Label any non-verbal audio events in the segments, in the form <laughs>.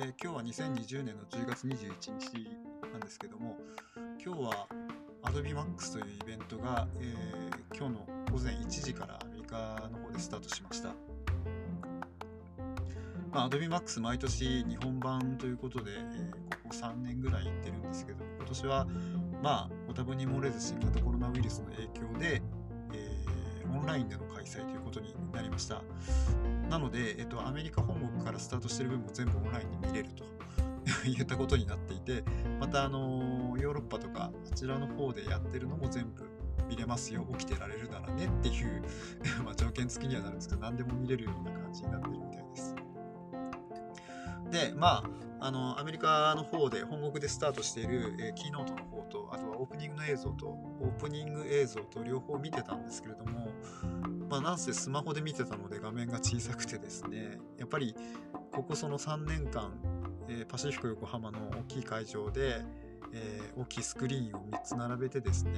えー、今日は2020年の10月21日なんですけども、今日は Adobe Max というイベントが、えー、今日の午前1時からアメリカの方でスタートしました。まあ、Adobe Max 毎年日本版ということで、えー、ここ3年ぐらい行ってるんですけど、今年はまあ、ご多分に漏れず新型コロナウイルスの影響で、オンラインでの開催ということになりました。なので、えっと、アメリカ本国からスタートしてる分も全部オンラインで見れると <laughs> 言ったことになっていて、また、あのヨーロッパとか、あちらの方でやってるのも全部見れますよ、起きてられるならねっていう <laughs> ま条件付きにはなるんですけど、何でも見れるような感じになってるみたいです。で、まあ、あの、アメリカの方で、本国でスタートしている、えー、キーノートの方と、あとはオープニングの映像と、オープニング映像と両方見てたんですけれども、まあ、なんせスマホで見てたので画面が小さくてですね、やっぱり、ここその3年間、えー、パシフィコ横浜の大きい会場で、えー、大きいスクリーンを3つ並べてですね、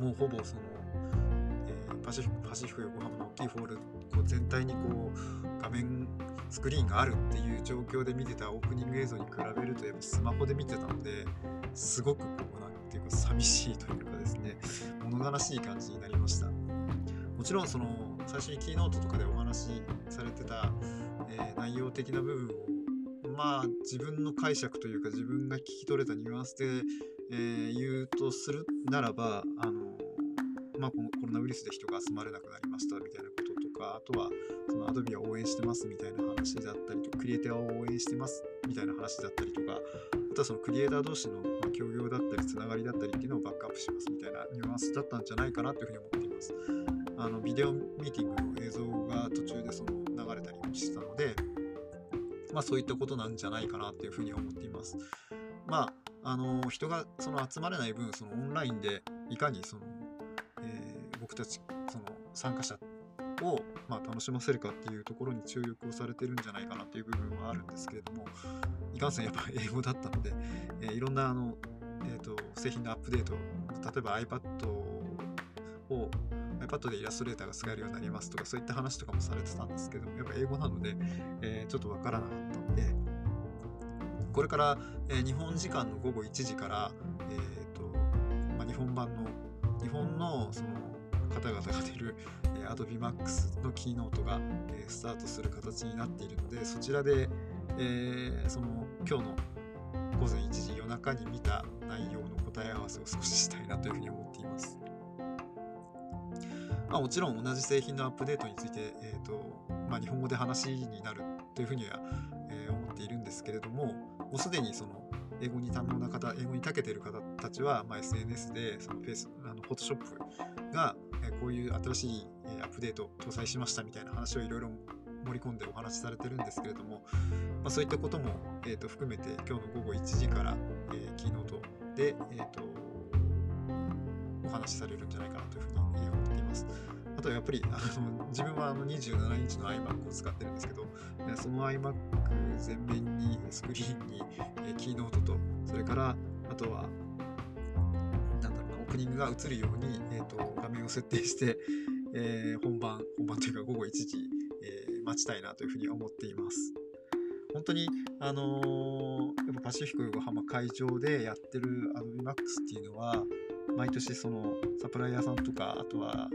もうほぼその、パシフィコ横浜の大きいホールこう全体にこう画面スクリーンがあるっていう状況で見てたオープニング映像に比べるとやっぱスマホで見てたのですごくこうなんていうか寂しいというかですね物悲しい感じになりました。もちろんその最初にキーノートとかでお話しされてた、えー、内容的な部分をまあ自分の解釈というか自分が聞き取れたニュアンスで、えー、言うとするならばあのまあ、このコロナウイルスで人が集まれなくなりましたみたいなこととか、あとはその Adobe を応援してますみたいな話だったりとか、クリエイターを応援してますみたいな話だったりとか、あとはそのクリエイター同士の協業だったり、つながりだったりっていうのをバックアップしますみたいなニュアンスだったんじゃないかなというふうに思っています。あのビデオミーティングの映像が途中でその流れたりもしてたので、まあそういったことなんじゃないかなっていうふうに思っています。まあ、あの人がその集まれない分、そのオンラインでいかにその、僕たちその参加者を、まあ、楽しませるかっていうところに注力をされてるんじゃないかなっていう部分はあるんですけれどもいかんせんやっぱ英語だったので、えー、いろんなあの、えーと、製品のアップデート例えば iPad を iPad でイラストレーターが使えるようになりますとかそういった話とかもされてたんですけどやっぱ英語なので、えー、ちょっとわからなかったのでこれから、えー、日本時間の午後1時から、えーとまあ、日本版の日本のその方々が出る、え Adobe Max のキーノートが、えスタートする形になっているのでそちらで、えー、その今日の午前1時夜中に見た内容の答え合わせを少ししたいなというふうに思っています。まあ、もちろん同じ製品のアップデートについて、えーとまあ、日本語で話になるというふうには、えー、思っているんですけれどももうすでにその英語に堪能な方英語に長けてる方たちは、まあ、SNS でそのフェイスあのフォトショップがこういう新しいアップデート搭載しましたみたいな話をいろいろ盛り込んでお話しされてるんですけれども、まあ、そういったことも、えー、と含めて今日の午後1時から、えー、キーノートで、えーと、お話しされるんじゃないかなというふうに思っています。あとはやっぱりあの自分はあの27インチの iMac を使ってるんですけど、その iMac 全面にスクリーンに、えー、キーノートと、それからあとはプニングが映るように、えーと、画面を設定して、えー、本番、本番というか午後1時、えー、待ちたいなというふうに思っています。本当に、あのー、やっぱパシフィコ横浜会場でやってる Adobe Max っていうのは、毎年そのサプライヤーさんとか、あとは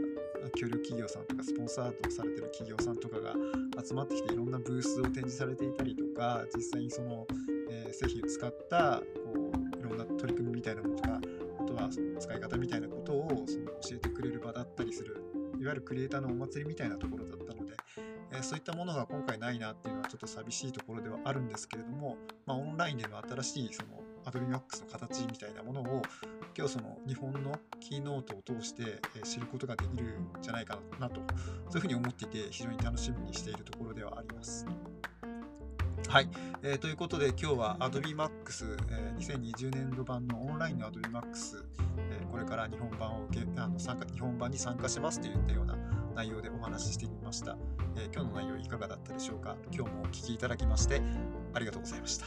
協力企業さんとかスポンサードされてる企業さんとかが集まってきていろんなブースを展示されていたりとか実際にその、えー、製品を使ったこういろんな取り組みみたいなものとか使い方みたいなことをその教えてくれる場だったりするいわゆるクリエイターのお祭りみたいなところだったので、えー、そういったものが今回ないなっていうのはちょっと寂しいところではあるんですけれども、まあ、オンラインでの新しいその Adobe Max の形みたいなものを今日その日本のキーノートを通して知ることができるんじゃないかなとそういうふうに思っていて非常に楽しみにしているところではあります。はい、えー、ということで今日は Adobe Max、えー、2020年度版のオンラインの Adobe Max、えー、これから日本版を受けあの参加日本版に参加しますといったような内容でお話ししてみました、えー、今日の内容いかがだったでしょうか？今日もお聴きいただきましてありがとうございました。